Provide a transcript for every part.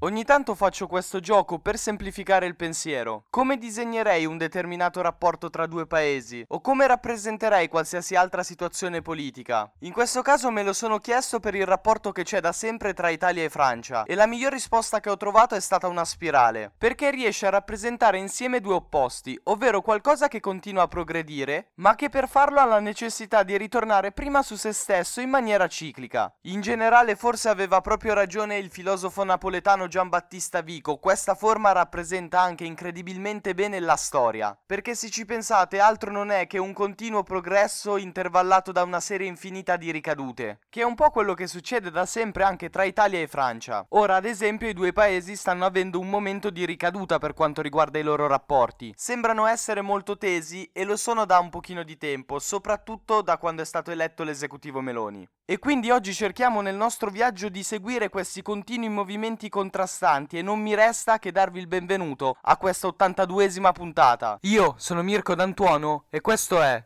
Ogni tanto faccio questo gioco per semplificare il pensiero. Come disegnerei un determinato rapporto tra due paesi? O come rappresenterei qualsiasi altra situazione politica? In questo caso me lo sono chiesto per il rapporto che c'è da sempre tra Italia e Francia e la miglior risposta che ho trovato è stata una spirale, perché riesce a rappresentare insieme due opposti, ovvero qualcosa che continua a progredire, ma che per farlo ha la necessità di ritornare prima su se stesso in maniera ciclica. In generale forse aveva proprio ragione il filosofo napoletano Giambattista Vico, questa forma rappresenta anche incredibilmente bene la storia, perché se ci pensate altro non è che un continuo progresso intervallato da una serie infinita di ricadute, che è un po' quello che succede da sempre anche tra Italia e Francia. Ora, ad esempio, i due paesi stanno avendo un momento di ricaduta per quanto riguarda i loro rapporti. Sembrano essere molto tesi e lo sono da un pochino di tempo, soprattutto da quando è stato eletto l'esecutivo Meloni. E quindi oggi cerchiamo nel nostro viaggio di seguire questi continui movimenti contrastanti e non mi resta che darvi il benvenuto a questa 82esima puntata. Io sono Mirko D'Antuono e questo è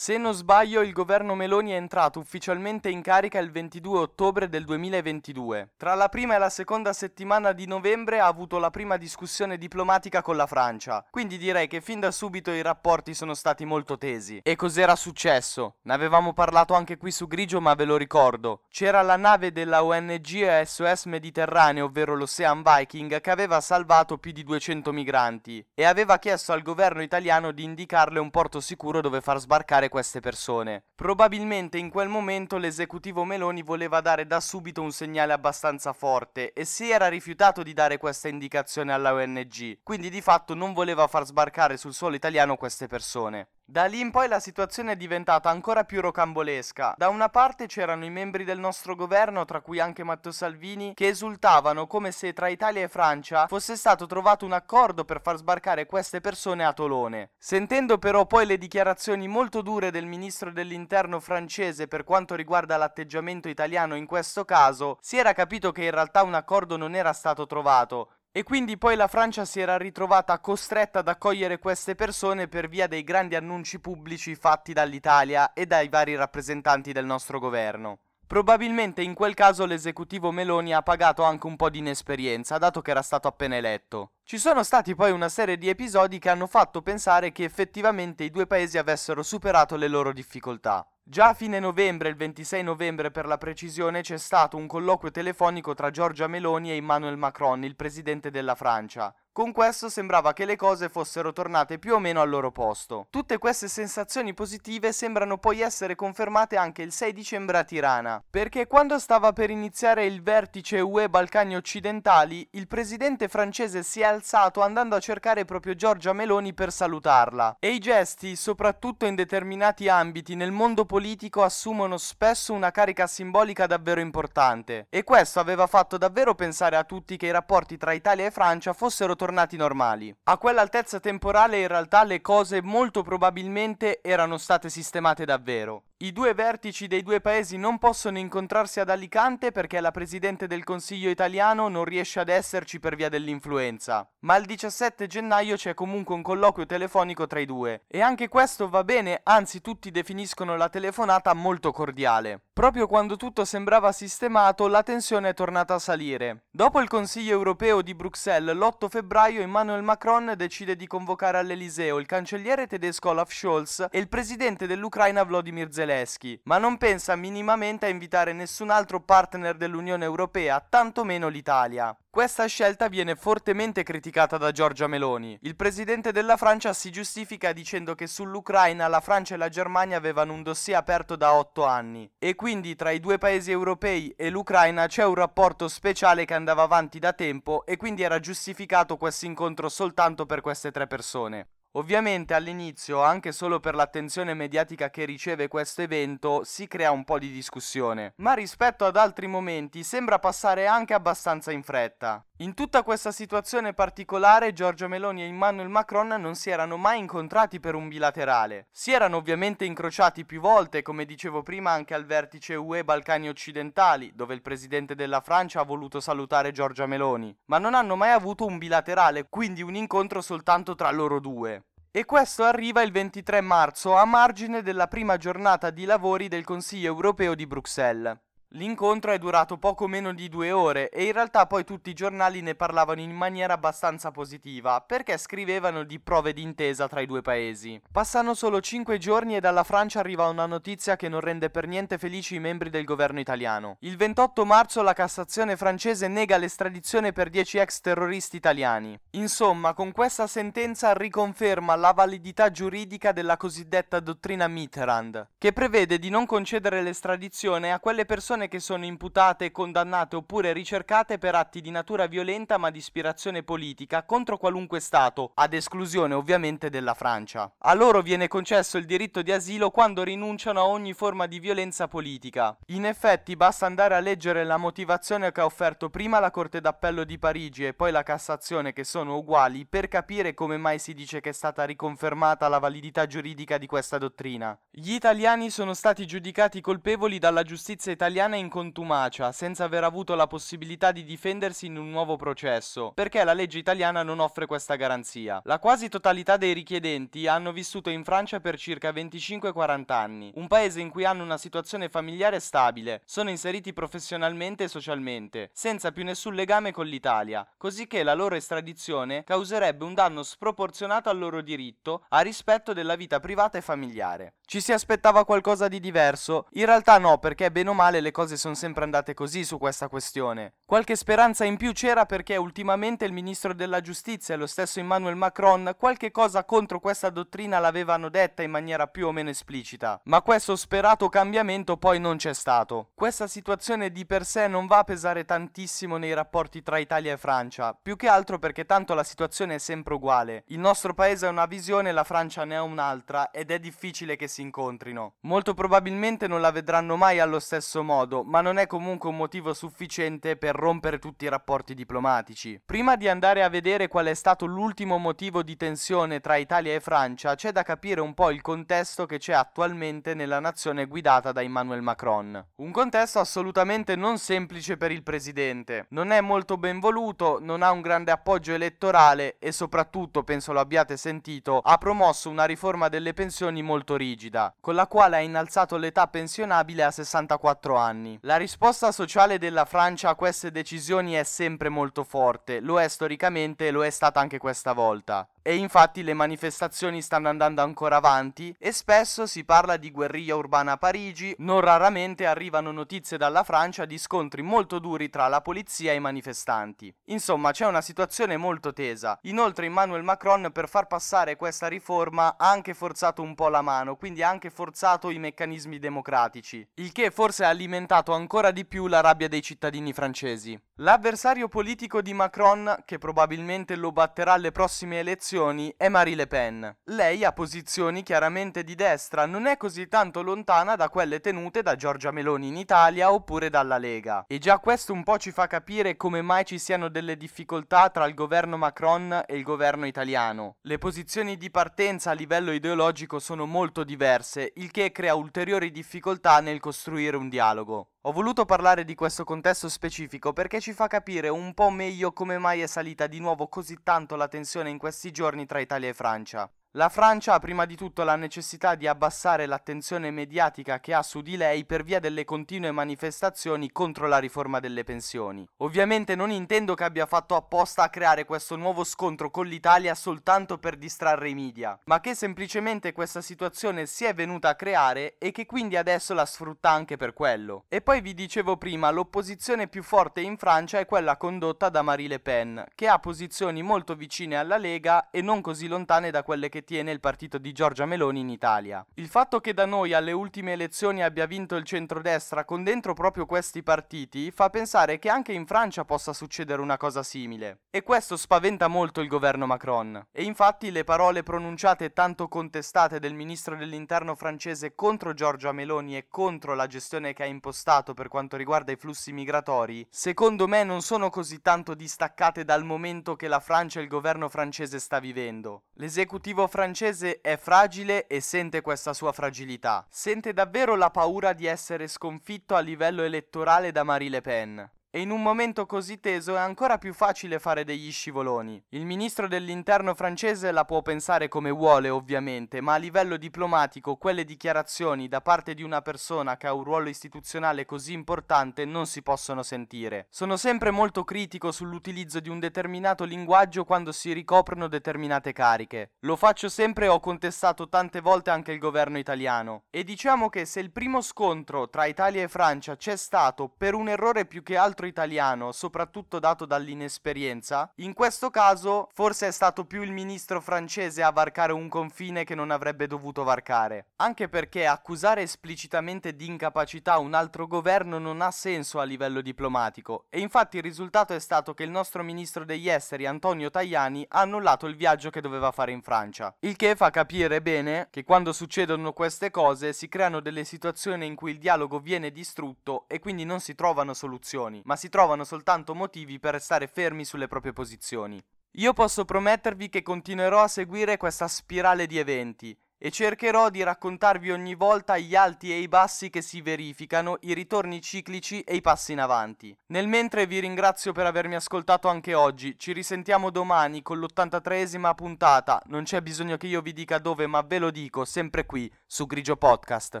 Se non sbaglio, il governo Meloni è entrato ufficialmente in carica il 22 ottobre del 2022. Tra la prima e la seconda settimana di novembre ha avuto la prima discussione diplomatica con la Francia, quindi direi che fin da subito i rapporti sono stati molto tesi. E cos'era successo? Ne avevamo parlato anche qui su Grigio, ma ve lo ricordo. C'era la nave della ONG SOS Mediterraneo, ovvero l'Ocean Viking, che aveva salvato più di 200 migranti e aveva chiesto al governo italiano di indicarle un porto sicuro dove far sbarcare queste persone. Probabilmente in quel momento l'esecutivo Meloni voleva dare da subito un segnale abbastanza forte e si era rifiutato di dare questa indicazione alla ONG, quindi di fatto non voleva far sbarcare sul suolo italiano queste persone. Da lì in poi la situazione è diventata ancora più rocambolesca. Da una parte c'erano i membri del nostro governo, tra cui anche Matteo Salvini, che esultavano come se tra Italia e Francia fosse stato trovato un accordo per far sbarcare queste persone a Tolone. Sentendo però poi le dichiarazioni molto dure del ministro dell'interno francese per quanto riguarda l'atteggiamento italiano in questo caso, si era capito che in realtà un accordo non era stato trovato, e quindi poi la Francia si era ritrovata costretta ad accogliere queste persone per via dei grandi annunci pubblici fatti dall'Italia e dai vari rappresentanti del nostro governo. Probabilmente in quel caso l'esecutivo Meloni ha pagato anche un po' di inesperienza, dato che era stato appena eletto. Ci sono stati poi una serie di episodi che hanno fatto pensare che effettivamente i due paesi avessero superato le loro difficoltà. Già a fine novembre, il 26 novembre per la precisione, c'è stato un colloquio telefonico tra Giorgia Meloni e Emmanuel Macron, il presidente della Francia. Con questo sembrava che le cose fossero tornate più o meno al loro posto. Tutte queste sensazioni positive sembrano poi essere confermate anche il 6 dicembre a Tirana, perché quando stava per iniziare il vertice UE Balcani occidentali, il presidente francese si è alzato andando a cercare proprio Giorgia Meloni per salutarla. E i gesti, soprattutto in determinati ambiti nel mondo politico, assumono spesso una carica simbolica davvero importante. E questo aveva fatto davvero pensare a tutti che i rapporti tra Italia e Francia fossero tornati normali. A quell'altezza temporale in realtà le cose molto probabilmente erano state sistemate davvero. I due vertici dei due paesi non possono incontrarsi ad Alicante perché la Presidente del Consiglio italiano non riesce ad esserci per via dell'influenza, ma il 17 gennaio c'è comunque un colloquio telefonico tra i due e anche questo va bene, anzi tutti definiscono la telefonata molto cordiale. Proprio quando tutto sembrava sistemato, la tensione è tornata a salire. Dopo il Consiglio europeo di Bruxelles, l'8 febbraio Emmanuel Macron decide di convocare all'Eliseo il cancelliere tedesco Olaf Scholz e il presidente dell'Ucraina Vladimir Zelensky Zelensky, ma non pensa minimamente a invitare nessun altro partner dell'Unione Europea, tantomeno l'Italia. Questa scelta viene fortemente criticata da Giorgia Meloni. Il presidente della Francia si giustifica dicendo che sull'Ucraina la Francia e la Germania avevano un dossier aperto da otto anni e quindi tra i due paesi europei e l'Ucraina c'è un rapporto speciale che andava avanti da tempo e quindi era giustificato questo incontro soltanto per queste tre persone. Ovviamente all'inizio, anche solo per l'attenzione mediatica che riceve questo evento, si crea un po' di discussione, ma rispetto ad altri momenti sembra passare anche abbastanza in fretta. In tutta questa situazione particolare, Giorgia Meloni e Emmanuel Macron non si erano mai incontrati per un bilaterale. Si erano ovviamente incrociati più volte, come dicevo prima, anche al vertice UE Balcani occidentali, dove il presidente della Francia ha voluto salutare Giorgia Meloni, ma non hanno mai avuto un bilaterale, quindi un incontro soltanto tra loro due. E questo arriva il 23 marzo a margine della prima giornata di lavori del Consiglio europeo di Bruxelles. L'incontro è durato poco meno di due ore e in realtà poi tutti i giornali ne parlavano in maniera abbastanza positiva perché scrivevano di prove d'intesa tra i due paesi. Passano solo cinque giorni e dalla Francia arriva una notizia che non rende per niente felici i membri del governo italiano. Il 28 marzo la Cassazione francese nega l'estradizione per 10 ex terroristi italiani. Insomma, con questa sentenza riconferma la validità giuridica della cosiddetta dottrina Mitterrand, che prevede di non concedere l'estradizione a quelle persone persone che sono imputate, condannate oppure ricercate per atti di natura violenta ma di ispirazione politica contro qualunque Stato, ad esclusione ovviamente della Francia. A loro viene concesso il diritto di asilo quando rinunciano a ogni forma di violenza politica. In effetti basta andare a leggere la motivazione che ha offerto prima la Corte d'Appello di Parigi e poi la Cassazione che sono uguali per capire come mai si dice che è stata riconfermata la validità giuridica di questa dottrina. Gli italiani sono stati giudicati colpevoli dalla giustizia italiana italiana in contumacia, senza aver avuto la possibilità di difendersi in un nuovo processo, perché la legge italiana non offre questa garanzia. La quasi totalità dei richiedenti hanno vissuto in Francia per circa 25-40 anni, un paese in cui hanno una situazione familiare stabile, sono inseriti professionalmente e socialmente, senza più nessun legame con l'Italia, così che la loro estradizione causerebbe un danno sproporzionato al loro diritto a rispetto della vita privata e familiare. Ci si aspettava qualcosa di diverso? In realtà no, perché bene o male le cose sono sempre andate così su questa questione. Qualche speranza in più c'era perché ultimamente il ministro della giustizia e lo stesso Emmanuel Macron qualche cosa contro questa dottrina l'avevano detta in maniera più o meno esplicita, ma questo sperato cambiamento poi non c'è stato. Questa situazione di per sé non va a pesare tantissimo nei rapporti tra Italia e Francia, più che altro perché tanto la situazione è sempre uguale. Il nostro paese ha una visione, la Francia ne ha un'altra ed è difficile che si incontrino. Molto probabilmente non la vedranno mai allo stesso modo, ma non è comunque un motivo sufficiente per rompere tutti i rapporti diplomatici. Prima di andare a vedere qual è stato l'ultimo motivo di tensione tra Italia e Francia, c'è da capire un po' il contesto che c'è attualmente nella nazione guidata da Emmanuel Macron. Un contesto assolutamente non semplice per il presidente. Non è molto ben voluto, non ha un grande appoggio elettorale e soprattutto, penso lo abbiate sentito, ha promosso una riforma delle pensioni molto rigida, con la quale ha innalzato l'età pensionabile a 64 anni. La risposta sociale della Francia a queste decisioni è sempre molto forte, lo è storicamente e lo è stata anche questa volta. E infatti le manifestazioni stanno andando ancora avanti e spesso si parla di guerriglia urbana a Parigi, non raramente arrivano notizie dalla Francia di scontri molto duri tra la polizia e i manifestanti. Insomma c'è una situazione molto tesa. Inoltre Emmanuel Macron per far passare questa riforma ha anche forzato un po' la mano, quindi ha anche forzato i meccanismi democratici, il che forse ha alimentato ancora di più la rabbia dei cittadini francesi. L'avversario politico di Macron, che probabilmente lo batterà alle prossime elezioni, posizioni è Marie Le Pen. Lei ha posizioni chiaramente di destra, non è così tanto lontana da quelle tenute da Giorgia Meloni in Italia oppure dalla Lega. E già questo un po' ci fa capire come mai ci siano delle difficoltà tra il governo Macron e il governo italiano. Le posizioni di partenza a livello ideologico sono molto diverse, il che crea ulteriori difficoltà nel costruire un dialogo. Ho voluto parlare di questo contesto specifico perché ci fa capire un po' meglio come mai è salita di nuovo così tanto la tensione in questi giorni tra Italia e Francia. La Francia ha prima di tutto la necessità di abbassare l'attenzione mediatica che ha su di lei per via delle continue manifestazioni contro la riforma delle pensioni. Ovviamente non intendo che abbia fatto apposta a creare questo nuovo scontro con l'Italia soltanto per distrarre i media, ma che semplicemente questa situazione si è venuta a creare e che quindi adesso la sfrutta anche per quello. E poi vi dicevo prima, l'opposizione più forte in Francia è quella condotta da Marie Le Pen, che ha posizioni molto vicine alla Lega e non così lontane da quelle che che tiene il partito di Giorgia Meloni in Italia. Il fatto che da noi alle ultime elezioni abbia vinto il centrodestra con dentro proprio questi partiti fa pensare che anche in Francia possa succedere una cosa simile. E questo spaventa molto il governo Macron. E infatti le parole pronunciate tanto contestate del ministro dell'interno francese contro Giorgia Meloni e contro la gestione che ha impostato per quanto riguarda i flussi migratori, secondo me non sono così tanto distaccate dal momento che la Francia e il governo francese sta vivendo. L'esecutivo francese è fragile e sente questa sua fragilità. Sente davvero la paura di essere sconfitto a livello elettorale da Marie Le Pen. E in un momento così teso è ancora più facile fare degli scivoloni. Il ministro dell'interno francese la può pensare come vuole, ovviamente, ma a livello diplomatico quelle dichiarazioni da parte di una persona che ha un ruolo istituzionale così importante non si possono sentire. Sono sempre molto critico sull'utilizzo di un determinato linguaggio quando si ricoprono determinate cariche. Lo faccio sempre e ho contestato tante volte anche il governo italiano. E diciamo che se il primo scontro tra Italia e Francia c'è stato per un errore più che altro altro italiano, soprattutto dato dall'inesperienza, in questo caso forse è stato più il ministro francese a varcare un confine che non avrebbe dovuto varcare. Anche perché accusare esplicitamente di incapacità un altro governo non ha senso a livello diplomatico e infatti il risultato è stato che il nostro ministro degli esteri Antonio Tajani ha annullato il viaggio che doveva fare in Francia. Il che fa capire bene che quando succedono queste cose si creano delle situazioni in cui il dialogo viene distrutto e quindi non si trovano soluzioni ma si trovano soltanto motivi per restare fermi sulle proprie posizioni. Io posso promettervi che continuerò a seguire questa spirale di eventi e cercherò di raccontarvi ogni volta gli alti e i bassi che si verificano, i ritorni ciclici e i passi in avanti. Nel mentre vi ringrazio per avermi ascoltato anche oggi, ci risentiamo domani con l'83esima puntata, non c'è bisogno che io vi dica dove ma ve lo dico, sempre qui, su Grigio Podcast.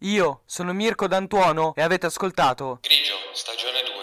Io sono Mirko D'Antuono e avete ascoltato Grigio, stagione 2. Grigio, stagione 2.